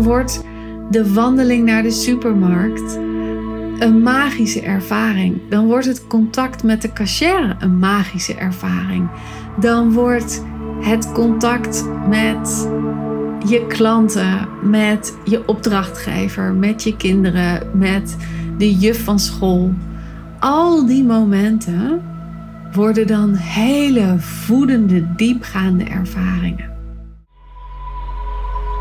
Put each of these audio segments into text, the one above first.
dan wordt de wandeling naar de supermarkt een magische ervaring. Dan wordt het contact met de cashier een magische ervaring. Dan wordt het contact met je klanten, met je opdrachtgever, met je kinderen, met de juf van school. Al die momenten worden dan hele voedende, diepgaande ervaringen.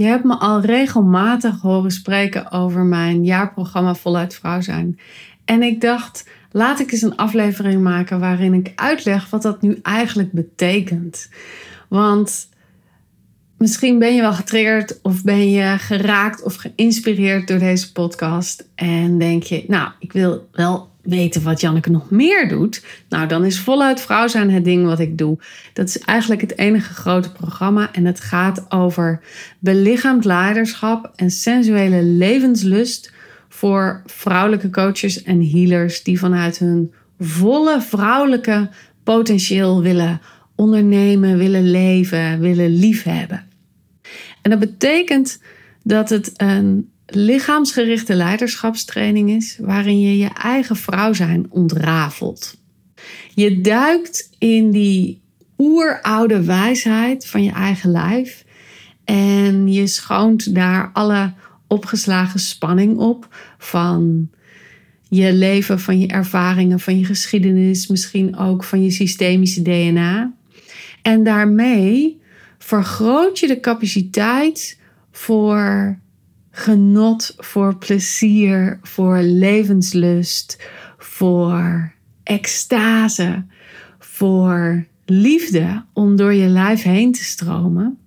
Je hebt me al regelmatig horen spreken over mijn jaarprogramma Voluit Vrouw zijn. En ik dacht, laat ik eens een aflevering maken waarin ik uitleg wat dat nu eigenlijk betekent. Want misschien ben je wel getriggerd of ben je geraakt of geïnspireerd door deze podcast. En denk je, nou, ik wil wel weten wat Janneke nog meer doet, nou dan is voluit vrouw zijn het ding wat ik doe. Dat is eigenlijk het enige grote programma en het gaat over belichaamd leiderschap en sensuele levenslust voor vrouwelijke coaches en healers die vanuit hun volle vrouwelijke potentieel willen ondernemen, willen leven, willen liefhebben. En dat betekent dat het een lichaamsgerichte leiderschapstraining is waarin je je eigen vrouw zijn ontrafelt. Je duikt in die oeroude wijsheid van je eigen lijf en je schoont daar alle opgeslagen spanning op van je leven, van je ervaringen, van je geschiedenis, misschien ook van je systemische DNA. En daarmee vergroot je de capaciteit voor genot, voor plezier, voor levenslust, voor extase, voor liefde om door je lijf heen te stromen.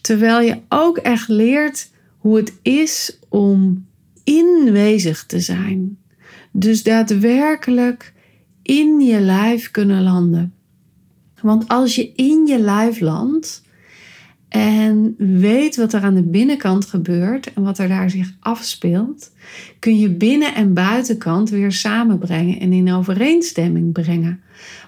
Terwijl je ook echt leert hoe het is om inwezig te zijn. Dus daadwerkelijk in je lijf kunnen landen. Want als je in je lijf landt, en weet wat er aan de binnenkant gebeurt en wat er daar zich afspeelt, kun je binnen- en buitenkant weer samenbrengen en in overeenstemming brengen.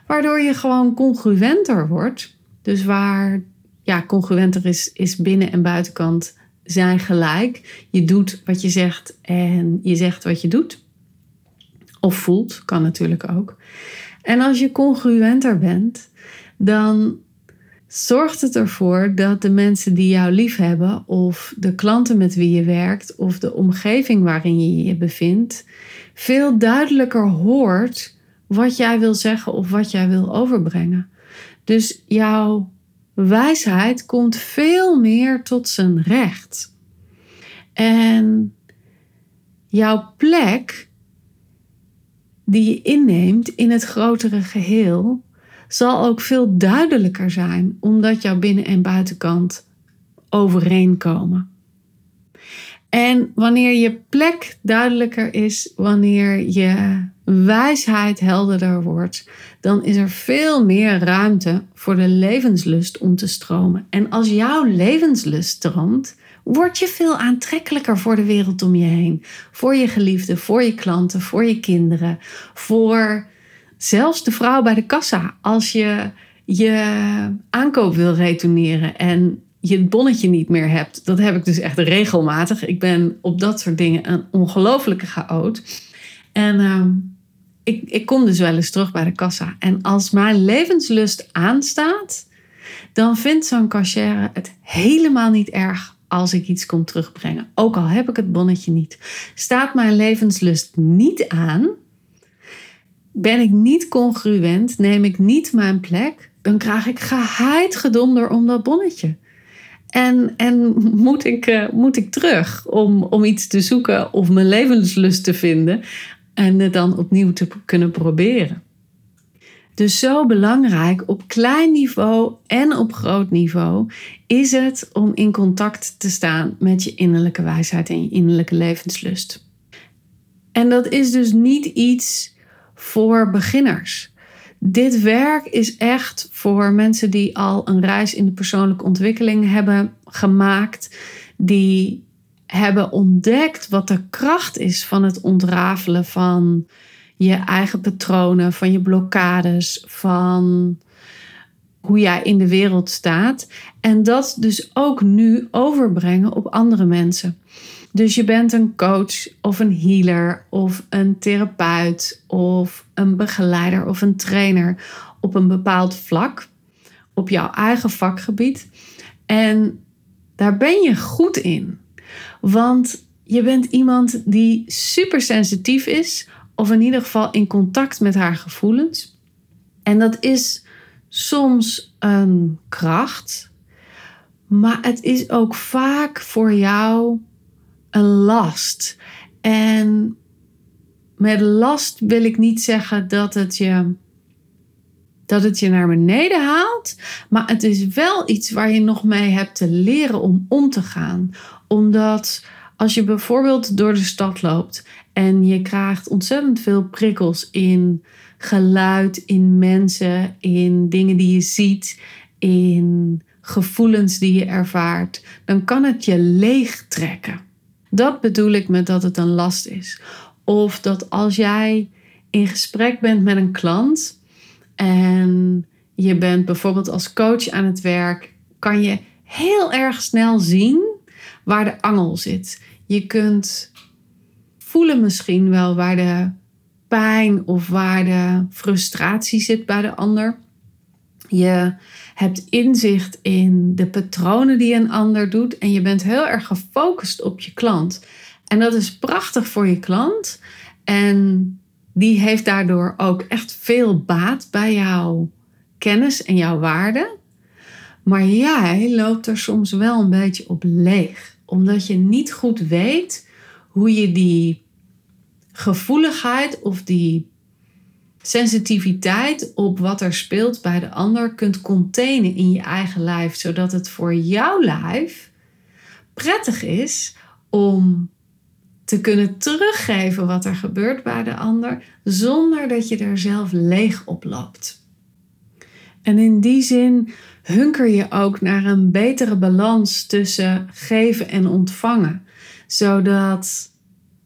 Waardoor je gewoon congruenter wordt. Dus waar ja, congruenter is, is binnen- en buitenkant zijn gelijk. Je doet wat je zegt en je zegt wat je doet. Of voelt, kan natuurlijk ook. En als je congruenter bent, dan zorgt het ervoor dat de mensen die jou lief hebben, of de klanten met wie je werkt, of de omgeving waarin je je bevindt, veel duidelijker hoort wat jij wil zeggen of wat jij wil overbrengen. Dus jouw wijsheid komt veel meer tot zijn recht. En jouw plek die je inneemt in het grotere geheel zal ook veel duidelijker zijn, omdat jouw binnen- en buitenkant overeenkomen. En wanneer je plek duidelijker is, wanneer je wijsheid helderder wordt, dan is er veel meer ruimte voor de levenslust om te stromen. En als jouw levenslust stroomt, word je veel aantrekkelijker voor de wereld om je heen. Voor je geliefden, voor je klanten, voor je kinderen, voor Zelfs de vrouw bij de kassa, als je je aankoop wil retourneren en je het bonnetje niet meer hebt. Dat heb ik dus echt regelmatig. Ik ben op dat soort dingen een ongelofelijke chaot. En uh, ik, ik kom dus wel eens terug bij de kassa. En als mijn levenslust aanstaat, dan vindt zo'n cashier het helemaal niet erg als ik iets kom terugbrengen. Ook al heb ik het bonnetje niet. Staat mijn levenslust niet aan, ben ik niet congruent, neem ik niet mijn plek, dan krijg ik geheid gedonder om dat bonnetje. En, en moet, ik, uh, moet ik terug om, om iets te zoeken of mijn levenslust te vinden en het dan opnieuw te kunnen proberen. Dus zo belangrijk op klein niveau en op groot niveau is het om in contact te staan met je innerlijke wijsheid en je innerlijke levenslust. En dat is dus niet iets voor beginners. Dit werk is echt voor mensen die al een reis in de persoonlijke ontwikkeling hebben gemaakt, die hebben ontdekt wat de kracht is van het ontrafelen van je eigen patronen, van je blokkades, van hoe jij in de wereld staat. En dat dus ook nu overbrengen op andere mensen. Dus je bent een coach of een healer of een therapeut of een begeleider of een trainer op een bepaald vlak, op jouw eigen vakgebied. En daar ben je goed in. Want je bent iemand die super sensitief is, of in ieder geval in contact met haar gevoelens. En dat is soms een kracht, maar het is ook vaak voor jou een last. En met last wil ik niet zeggen dat het je dat het je naar beneden haalt, maar het is wel iets waar je nog mee hebt te leren om om te gaan. Omdat als je bijvoorbeeld door de stad loopt en je krijgt ontzettend veel prikkels in geluid, in mensen, in dingen die je ziet, in gevoelens die je ervaart, dan kan het je leeg trekken. Dat bedoel ik met dat het een last is. Of dat als jij in gesprek bent met een klant en je bent bijvoorbeeld als coach aan het werk, kan je heel erg snel zien waar de angel zit. Je kunt voelen misschien wel waar de pijn of waar de frustratie zit bij de ander. Je hebt inzicht in de patronen die een ander doet en je bent heel erg gefocust op je klant. En dat is prachtig voor je klant. En die heeft daardoor ook echt veel baat bij jouw kennis en jouw waarde. Maar jij loopt er soms wel een beetje op leeg, omdat je niet goed weet hoe je die gevoeligheid of die sensitiviteit op wat er speelt bij de ander kunt containen in je eigen lijf, zodat het voor jouw lijf prettig is om te kunnen teruggeven wat er gebeurt bij de ander, zonder dat je er zelf leeg op loopt. En in die zin hunker je ook naar een betere balans tussen geven en ontvangen, zodat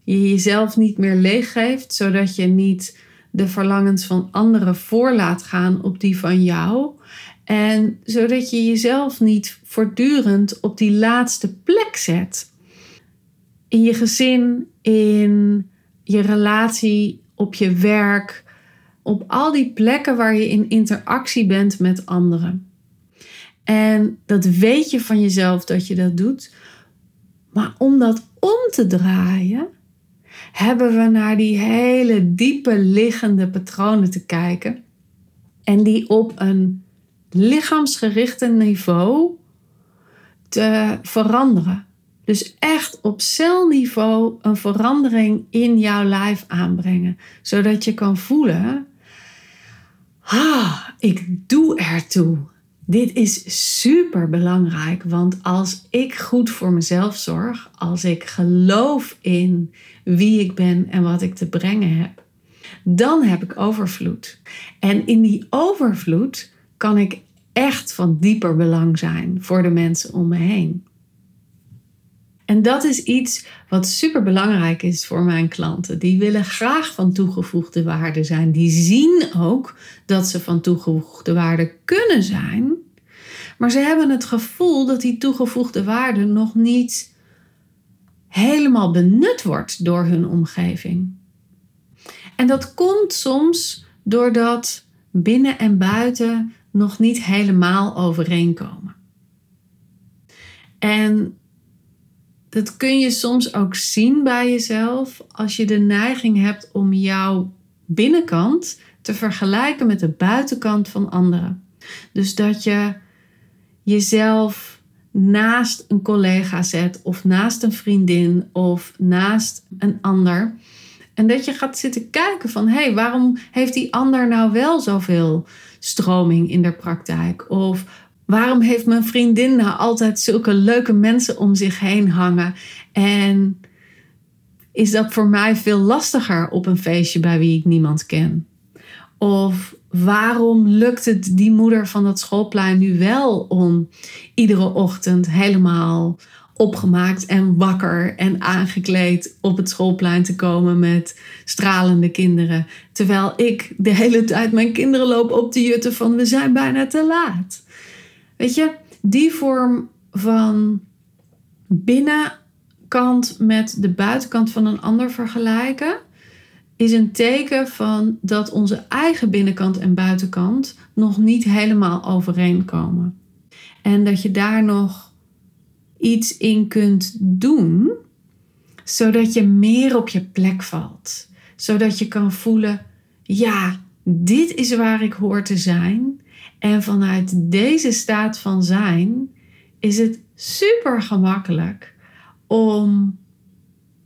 je jezelf niet meer leeg geeft, zodat je niet de verlangens van anderen voor laat gaan op die van jou. En zodat je jezelf niet voortdurend op die laatste plek zet in je gezin, in je relatie, op je werk, op al die plekken waar je in interactie bent met anderen. En dat weet je van jezelf dat je dat doet. Maar om dat om te draaien, hebben we naar die hele diepe liggende patronen te kijken. En die op een lichaamsgerichte niveau te veranderen. Dus echt op celniveau een verandering in jouw lijf aanbrengen. Zodat je kan voelen, ah, ik doe ertoe. Dit is super belangrijk, want als ik goed voor mezelf zorg, als ik geloof in wie ik ben en wat ik te brengen heb, dan heb ik overvloed. En in die overvloed kan ik echt van dieper belang zijn voor de mensen om me heen. En dat is iets wat super belangrijk is voor mijn klanten. Die willen graag van toegevoegde waarde zijn. Die zien ook dat ze van toegevoegde waarde kunnen zijn. Maar ze hebben het gevoel dat die toegevoegde waarde nog niet helemaal benut wordt door hun omgeving. En dat komt soms doordat binnen en buiten nog niet helemaal overeenkomen. En dat kun je soms ook zien bij jezelf als je de neiging hebt om jouw binnenkant te vergelijken met de buitenkant van anderen. Dus dat je jezelf naast een collega zet of naast een vriendin of naast een ander En dat je gaat zitten kijken van hé, hey, waarom heeft die ander nou wel zoveel stroming in de praktijk? Of waarom heeft mijn vriendin nou altijd zulke leuke mensen om zich heen hangen? En is dat voor mij veel lastiger op een feestje bij wie ik niemand ken? Of waarom lukt het die moeder van dat schoolplein nu wel om iedere ochtend helemaal opgemaakt en wakker en aangekleed op het schoolplein te komen met stralende kinderen. Terwijl ik de hele tijd mijn kinderen loop op te jutten van we zijn bijna te laat. Weet je, die vorm van binnenkant met de buitenkant van een ander vergelijken is een teken van dat onze eigen binnenkant en buitenkant nog niet helemaal overeenkomen. En dat je daar nog iets in kunt doen, zodat je meer op je plek valt. Zodat je kan voelen, ja, dit is waar ik hoor te zijn. En vanuit deze staat van zijn is het super gemakkelijk om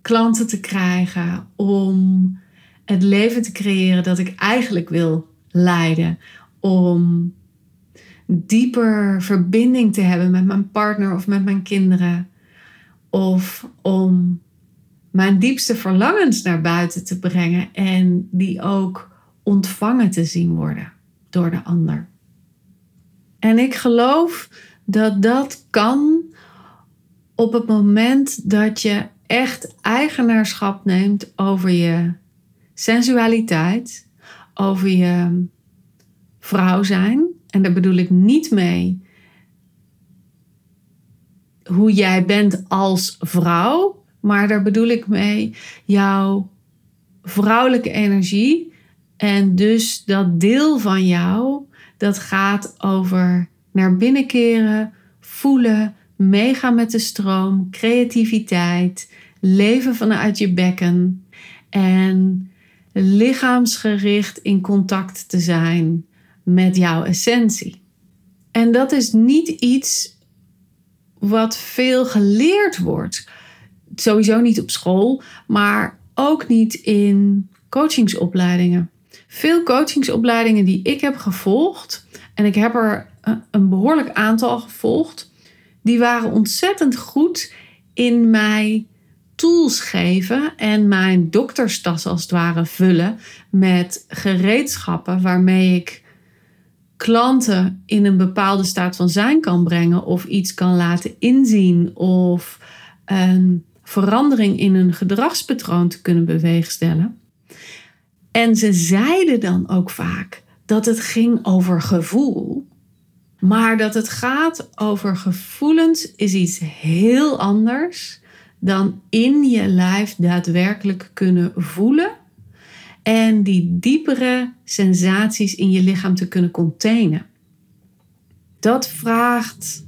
klanten te krijgen, om het leven te creëren dat ik eigenlijk wil leiden, om dieper verbinding te hebben met mijn partner of met mijn kinderen. Of om mijn diepste verlangens naar buiten te brengen en die ook ontvangen te zien worden door de ander. En ik geloof dat dat kan op het moment dat je echt eigenaarschap neemt over je sensualiteit, over je vrouw zijn en daar bedoel ik niet mee hoe jij bent als vrouw, maar daar bedoel ik mee jouw vrouwelijke energie. En dus dat deel van jou dat gaat over naar binnen keren, voelen, meegaan met de stroom, creativiteit, leven vanuit je bekken en lichaamsgericht in contact te zijn met jouw essentie. En dat is niet iets wat veel geleerd wordt. Sowieso niet op school, maar ook niet in coachingsopleidingen. Veel coachingsopleidingen die ik heb gevolgd, en ik heb er een behoorlijk aantal gevolgd, die waren ontzettend goed in mij tools geven en mijn dokterstas als het ware vullen met gereedschappen waarmee ik klanten in een bepaalde staat van zijn kan brengen of iets kan laten inzien of een verandering in hun gedragspatroon te kunnen beweegstellen. En ze zeiden dan ook vaak dat het ging over gevoel. Maar dat het gaat over gevoelens is iets heel anders dan in je lijf daadwerkelijk kunnen voelen en die diepere sensaties in je lichaam te kunnen containen. Dat vraagt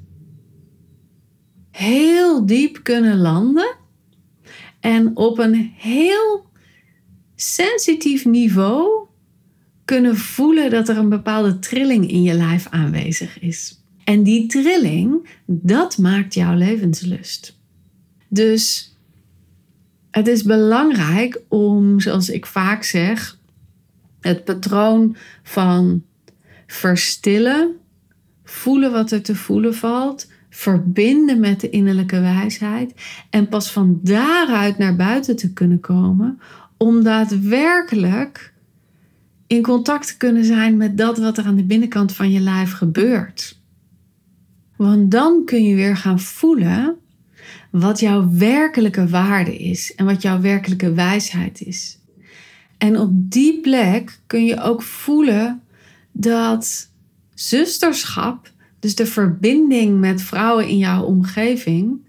heel diep kunnen landen en op een heel sensitief niveau kunnen voelen dat er een bepaalde trilling in je lijf aanwezig is. En die trilling, dat maakt jouw levenslust. Dus het is belangrijk om, zoals ik vaak zeg, het patroon van verstillen, voelen wat er te voelen valt, verbinden met de innerlijke wijsheid en pas van daaruit naar buiten te kunnen komen om daadwerkelijk in contact te kunnen zijn met dat wat er aan de binnenkant van je lijf gebeurt. Want dan kun je weer gaan voelen wat jouw werkelijke waarde is en wat jouw werkelijke wijsheid is. En op die plek kun je ook voelen dat zusterschap, dus de verbinding met vrouwen in jouw omgeving,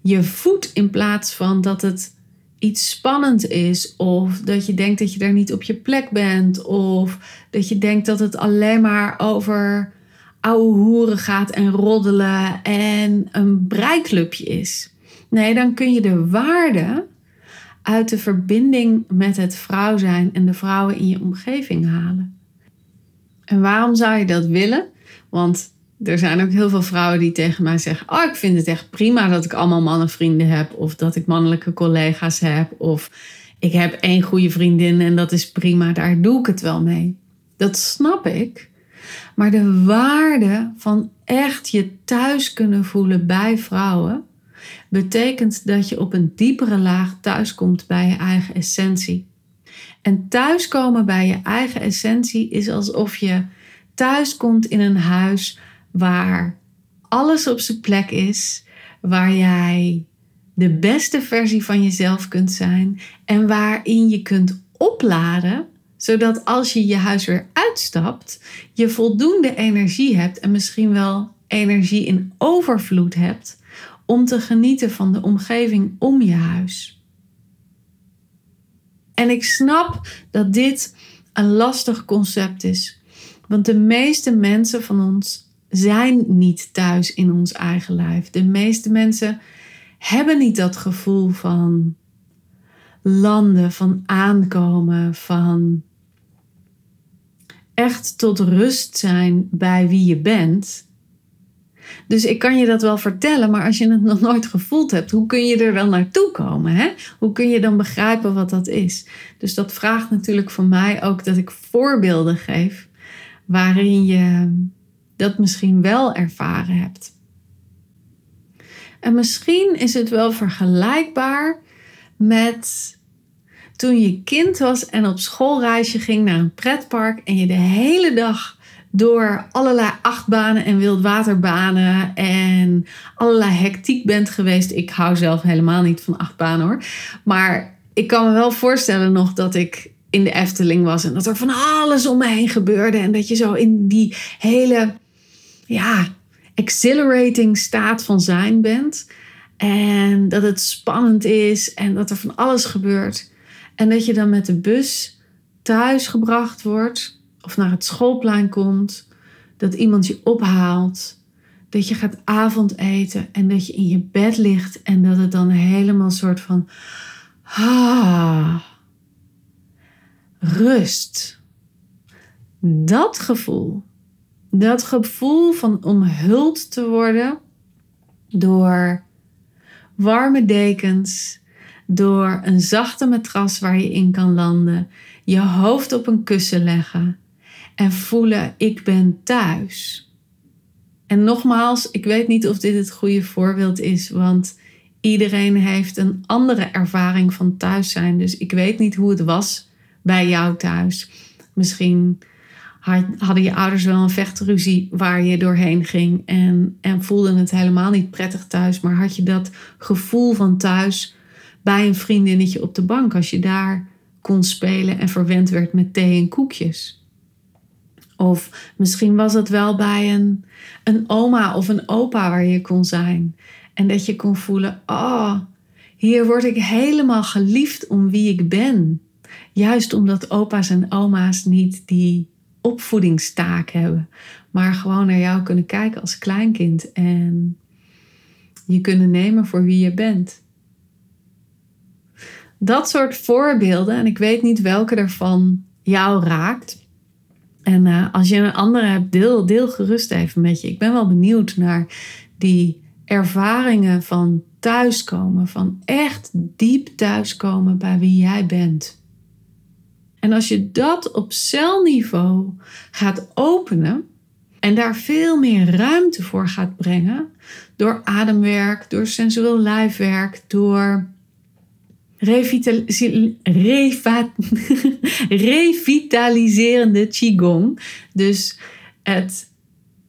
je voedt in plaats van dat het iets spannend is of dat je denkt dat je er niet op je plek bent of dat je denkt dat het alleen maar over ouwe hoeren gaat en roddelen en een breiklubje is. Nee, dan kun je de waarde uit de verbinding met het vrouw zijn en de vrouwen in je omgeving halen. En waarom zou je dat willen? Want er zijn ook heel veel vrouwen die tegen mij zeggen: Oh, ik vind het echt prima dat ik allemaal mannenvrienden heb, of dat ik mannelijke collega's heb, of ik heb één goede vriendin en dat is prima, daar doe ik het wel mee. Dat snap ik. Maar de waarde van echt je thuis kunnen voelen bij vrouwen betekent dat je op een diepere laag thuiskomt bij je eigen essentie. En thuiskomen bij je eigen essentie is alsof je thuiskomt in een huis waar alles op zijn plek is, waar jij de beste versie van jezelf kunt zijn en waarin je kunt opladen, zodat als je je huis weer uitstapt, je voldoende energie hebt en misschien wel energie in overvloed hebt om te genieten van de omgeving om je huis. En ik snap dat dit een lastig concept is, want de meeste mensen van ons zijn niet thuis in ons eigen lijf. De meeste mensen hebben niet dat gevoel van landen, van aankomen, van echt tot rust zijn bij wie je bent. Dus ik kan je dat wel vertellen, maar als je het nog nooit gevoeld hebt, hoe kun je er dan naartoe komen? Hè? Hoe kun je dan begrijpen wat dat is? Dus dat vraagt natuurlijk voor mij ook dat ik voorbeelden geef waarin je dat misschien wel ervaren hebt. En misschien is het wel vergelijkbaar met toen je kind was en op schoolreisje ging naar een pretpark en je de hele dag door allerlei achtbanen en wildwaterbanen en allerlei hectiek bent geweest. Ik hou zelf helemaal niet van achtbanen hoor. Maar ik kan me wel voorstellen nog dat ik in de Efteling was en dat er van alles om me heen gebeurde. En dat je zo in die hele, ja, exhilarating staat van zijn bent. En dat het spannend is en dat er van alles gebeurt. En dat je dan met de bus thuis gebracht wordt of naar het schoolplein komt. Dat iemand je ophaalt. Dat je gaat avondeten en dat je in je bed ligt en dat het dan helemaal soort van. Ah, rust. Dat gevoel dat gevoel van omhuld te worden door warme dekens, door een zachte matras waar je in kan landen, je hoofd op een kussen leggen en voelen ik ben thuis. En nogmaals, ik weet niet of dit het goede voorbeeld is, want iedereen heeft een andere ervaring van thuis zijn. Dus ik weet niet hoe het was bij jou thuis. Misschien hadden je ouders wel een vechtruzie waar je doorheen ging en, en voelde het helemaal niet prettig thuis. Maar had je dat gevoel van thuis bij een vriendinnetje op de bank als je daar kon spelen en verwend werd met thee en koekjes? Of misschien was het wel bij een, een oma of een opa waar je kon zijn. En dat je kon voelen, oh, hier word ik helemaal geliefd om wie ik ben. Juist omdat opa's en oma's niet die opvoedingstaak hebben, maar gewoon naar jou kunnen kijken als kleinkind en je kunnen nemen voor wie je bent. Dat soort voorbeelden, en ik weet niet welke ervan jou raakt. En uh, als je een andere hebt, deel, deel gerust even met je. Ik ben wel benieuwd naar die ervaringen van thuiskomen, van echt diep thuiskomen bij wie jij bent. En als je dat op celniveau gaat openen en daar veel meer ruimte voor gaat brengen, door ademwerk, door sensueel lijfwerk, door revitaliserende qigong. Dus het,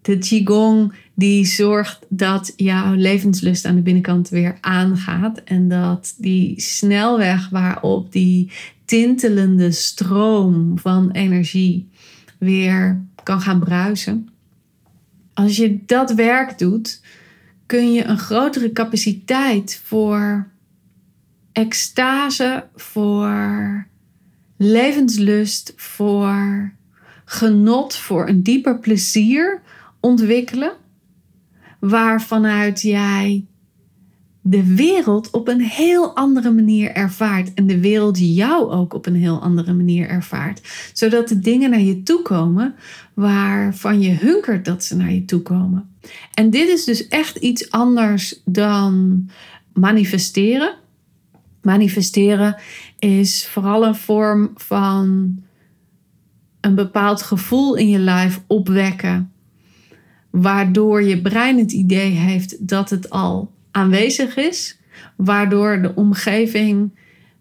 de qigong die zorgt dat jouw levenslust aan de binnenkant weer aangaat en dat die snelweg waarop die tintelende stroom van energie weer kan gaan bruisen. Als je dat werk doet, kun je een grotere capaciteit voor extase, voor levenslust, voor genot, voor een dieper plezier ontwikkelen, waarvanuit jij de wereld op een heel andere manier ervaart. En de wereld jou ook op een heel andere manier ervaart. Zodat de dingen naar je toe komen waarvan je hunkert dat ze naar je toe komen. En dit is dus echt iets anders dan manifesteren. Manifesteren is vooral een vorm van een bepaald gevoel in je lijf opwekken, waardoor je brein het idee heeft dat het al aanwezig is, waardoor de omgeving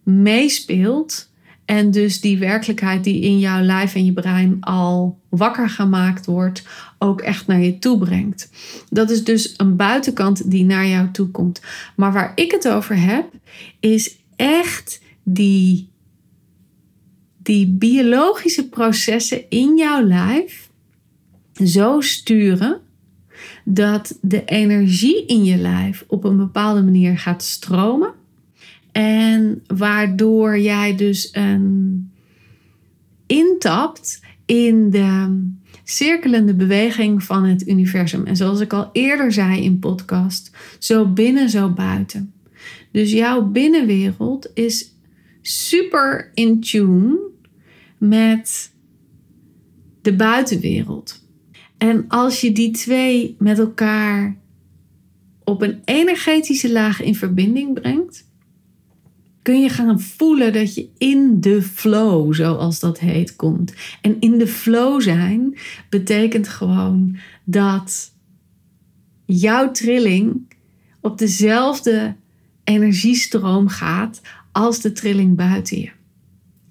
meespeelt en dus die werkelijkheid die in jouw lijf en je brein al wakker gemaakt wordt, ook echt naar je toe brengt. Dat is dus een buitenkant die naar jou toe komt. Maar waar ik het over heb, is echt die, die biologische processen in jouw lijf zo sturen dat de energie in je lijf op een bepaalde manier gaat stromen en waardoor jij dus een intapt in de cirkelende beweging van het universum. En zoals ik al eerder zei in podcast, zo binnen, zo buiten. Dus jouw binnenwereld is super in tune met de buitenwereld. En als je die twee met elkaar op een energetische laag in verbinding brengt, kun je gaan voelen dat je in de flow, zoals dat heet, komt. En in de flow zijn betekent gewoon dat jouw trilling op dezelfde energiestroom gaat als de trilling buiten je.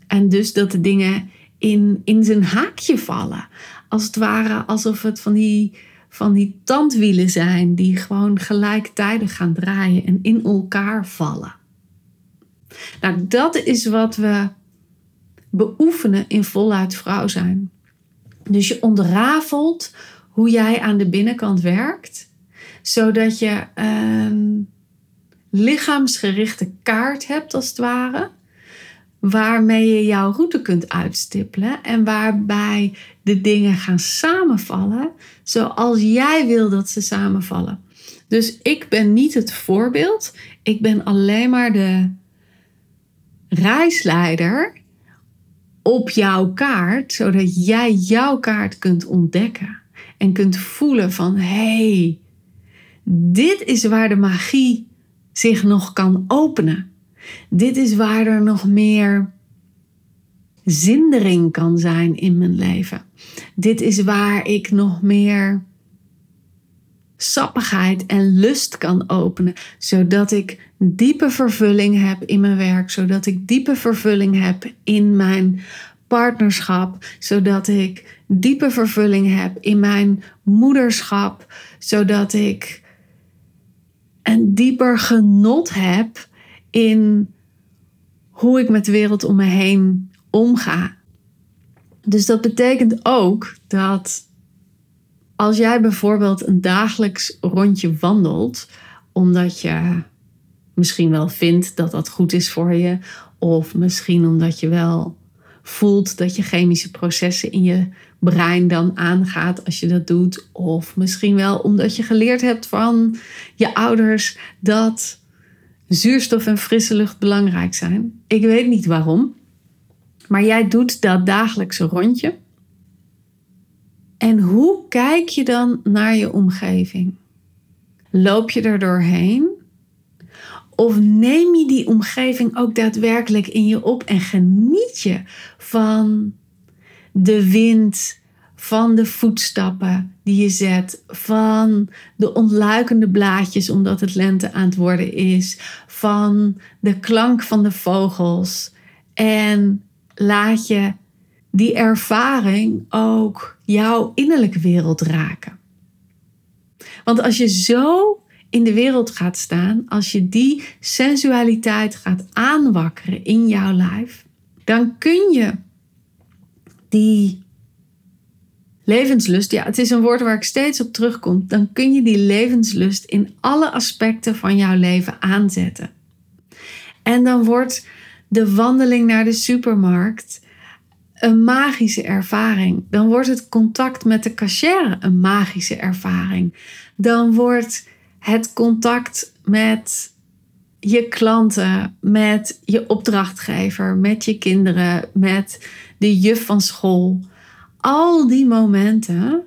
En dus dat de dingen in, in zijn haakje vallen. Als het ware alsof het van die, van die tandwielen zijn die gewoon gelijktijdig gaan draaien en in elkaar vallen. Nou, dat is wat we beoefenen in voluit vrouw zijn. Dus je ontrafelt hoe jij aan de binnenkant werkt, zodat je een lichaamsgerichte kaart hebt, als het ware, waarmee je jouw route kunt uitstippelen en waarbij de dingen gaan samenvallen zoals jij wil dat ze samenvallen. Dus ik ben niet het voorbeeld, ik ben alleen maar de reisleider op jouw kaart, zodat jij jouw kaart kunt ontdekken en kunt voelen van hé, hey, dit is waar de magie zich nog kan openen. Dit is waar er nog meer zindering kan zijn in mijn leven. Dit is waar ik nog meer sappigheid en lust kan openen, zodat ik diepe vervulling heb in mijn werk, zodat ik diepe vervulling heb in mijn partnerschap, zodat ik diepe vervulling heb in mijn moederschap, zodat ik een dieper genot heb in hoe ik met de wereld om me heen omga. Dus dat betekent ook dat als jij bijvoorbeeld een dagelijks rondje wandelt, omdat je misschien wel vindt dat dat goed is voor je, of misschien omdat je wel voelt dat je chemische processen in je brein dan aangaat als je dat doet, of misschien wel omdat je geleerd hebt van je ouders dat zuurstof en frisse lucht belangrijk zijn. Ik weet niet waarom, maar jij doet dat dagelijkse rondje. En hoe kijk je dan naar je omgeving? Loop je er doorheen? Of neem je die omgeving ook daadwerkelijk in je op en geniet je van de wind, van de voetstappen die je zet, van de ontluikende blaadjes omdat het lente aan het worden is, van de klank van de vogels en laat je die ervaring ook jouw innerlijke wereld raken. Want als je zo in de wereld gaat staan, als je die sensualiteit gaat aanwakkeren in jouw lijf, dan kun je die levenslust, ja, het is een woord waar ik steeds op terugkom, dan kun je die levenslust in alle aspecten van jouw leven aanzetten. En dan wordt de wandeling naar de supermarkt een magische ervaring. Dan wordt het contact met de cashier een magische ervaring. Dan wordt het contact met je klanten, met je opdrachtgever, met je kinderen, met de juf van school. Al die momenten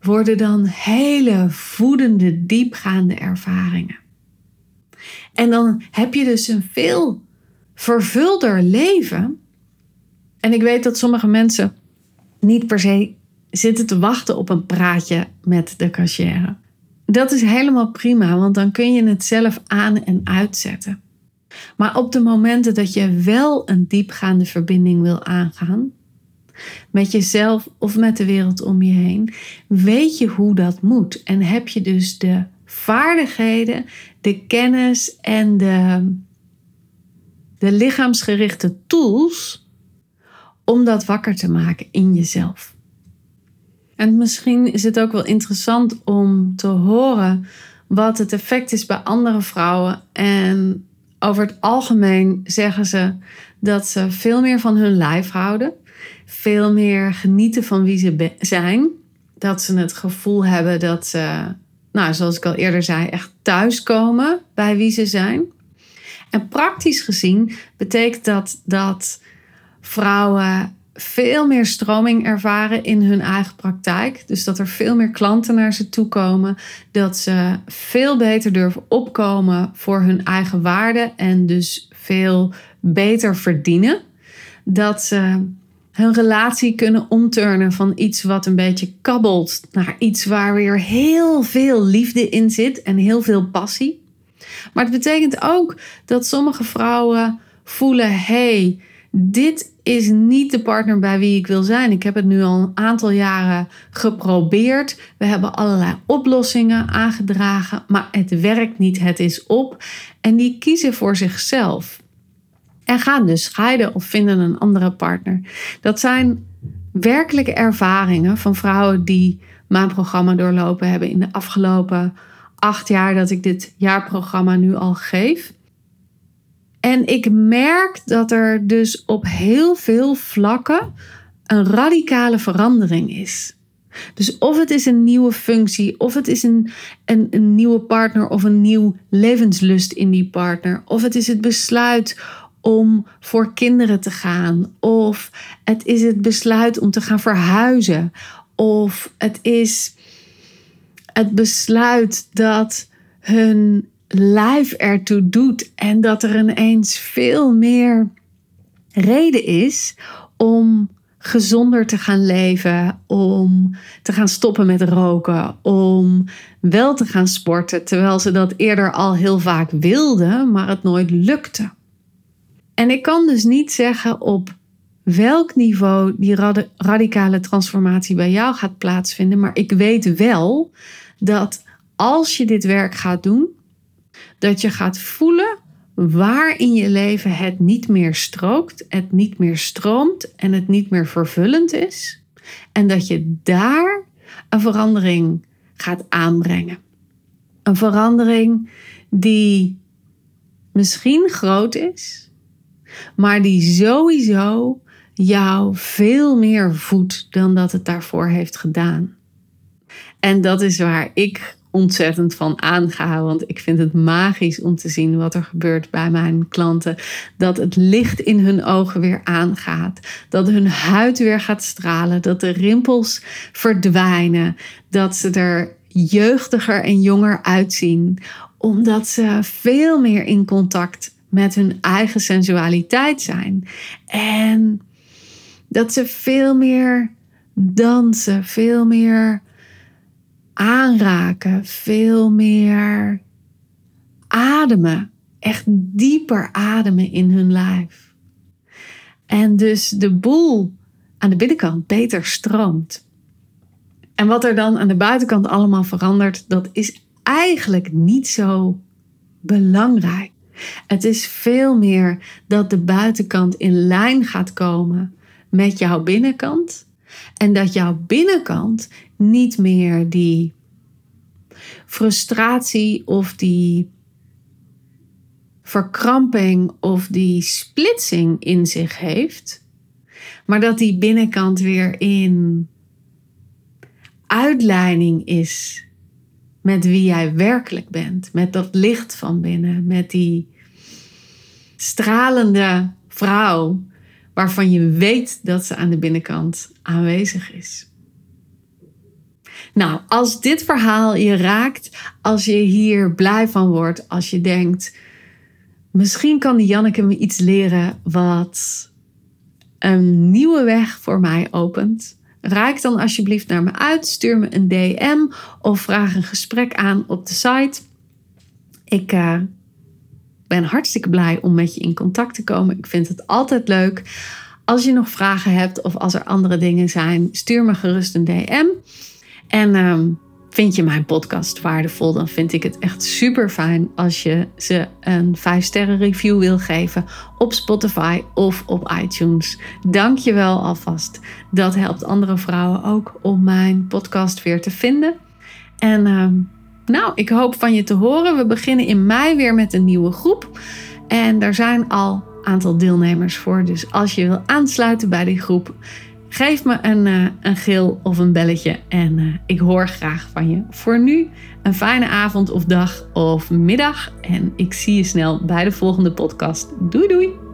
worden dan hele voedende, diepgaande ervaringen. En dan heb je dus een veel vervulder leven. En ik weet dat sommige mensen niet per se zitten te wachten op een praatje met de cashier. Dat is helemaal prima, want dan kun je het zelf aan en uitzetten. Maar op de momenten dat je wel een diepgaande verbinding wil aangaan, met jezelf of met de wereld om je heen, weet je hoe dat moet. En heb je dus de vaardigheden, de kennis en de, de lichaamsgerichte tools om dat wakker te maken in jezelf. En misschien is het ook wel interessant om te horen wat het effect is bij andere vrouwen. En over het algemeen zeggen ze dat ze veel meer van hun lijf houden, veel meer genieten van wie ze zijn, dat ze het gevoel hebben dat ze, nou, zoals ik al eerder zei, echt thuiskomen bij wie ze zijn. En praktisch gezien betekent dat dat vrouwen veel meer stroming ervaren in hun eigen praktijk. Dus dat er veel meer klanten naar ze toe komen. Dat ze veel beter durven opkomen voor hun eigen waarde en dus veel beter verdienen. Dat ze hun relatie kunnen omturnen van iets wat een beetje kabbelt naar iets waar weer heel veel liefde in zit en heel veel passie. Maar het betekent ook dat sommige vrouwen voelen: hey, dit is niet de partner bij wie ik wil zijn. Ik heb het nu al een aantal jaren geprobeerd. We hebben allerlei oplossingen aangedragen, maar het werkt niet. Het is op. En die kiezen voor zichzelf. En gaan dus scheiden of vinden een andere partner. Dat zijn werkelijke ervaringen van vrouwen die mijn programma doorlopen hebben in de afgelopen acht jaar dat ik dit jaarprogramma nu al geef. En ik merk dat er dus op heel veel vlakken een radicale verandering is. Dus of het is een nieuwe functie, of het is een, een, een, nieuwe partner of een nieuw levenslust in die partner, of het is het besluit om voor kinderen te gaan, of het is het besluit om te gaan verhuizen, of het is het besluit dat hun lijf ertoe doet en dat er ineens veel meer reden is om gezonder te gaan leven, om te gaan stoppen met roken, om wel te gaan sporten, terwijl ze dat eerder al heel vaak wilden, maar het nooit lukte. En ik kan dus niet zeggen op welk niveau die radicale transformatie bij jou gaat plaatsvinden, maar ik weet wel dat als je dit werk gaat doen, dat je gaat voelen waar in je leven het niet meer strookt, het niet meer stroomt en het niet meer vervullend is. En dat je daar een verandering gaat aanbrengen. Een verandering die misschien groot is, maar die sowieso jou veel meer voedt dan dat het daarvoor heeft gedaan. En dat is waar ik ontzettend van aanga. Want ik vind het magisch om te zien wat er gebeurt bij mijn klanten. Dat het licht in hun ogen weer aangaat. Dat hun huid weer gaat stralen. Dat de rimpels verdwijnen. Dat ze er jeugdiger en jonger uitzien. Omdat ze veel meer in contact met hun eigen sensualiteit zijn. En dat ze veel meer dansen, veel meer aanraken, veel meer ademen, echt dieper ademen in hun lijf. En dus de boel aan de binnenkant beter stroomt. En wat er dan aan de buitenkant allemaal verandert, dat is eigenlijk niet zo belangrijk. Het is veel meer dat de buitenkant in lijn gaat komen met jouw binnenkant. En dat jouw binnenkant niet meer die frustratie of die verkramping of die splitsing in zich heeft, maar dat die binnenkant weer in uitleiding is met wie jij werkelijk bent, met dat licht van binnen, met die stralende vrouw waarvan je weet dat ze aan de binnenkant aanwezig is. Nou, als dit verhaal je raakt, als je hier blij van wordt, als je denkt, Misschien kan die Janneke me iets leren wat een nieuwe weg voor mij opent. Raak dan alsjeblieft naar me uit. Stuur me een DM of vraag een gesprek aan op de site. Ik uh, ben hartstikke blij om met je in contact te komen. Ik vind het altijd leuk. Als je nog vragen hebt of als er andere dingen zijn, stuur me gerust een DM. En uh, vind je mijn podcast waardevol, dan vind ik het echt super fijn als je ze een 5 sterren review wil geven op Spotify of op iTunes. Dank je wel alvast. Dat helpt andere vrouwen ook om mijn podcast weer te vinden. En uh, nou, ik hoop van je te horen. We beginnen in mei weer met een nieuwe groep. En daar zijn al aantal deelnemers voor. Dus als je wil aansluiten bij die groep, geef me een, uh, een geel of een belletje. En uh, ik hoor graag van je. Voor nu een fijne avond of dag of middag. En ik zie je snel bij de volgende podcast. Doei doei!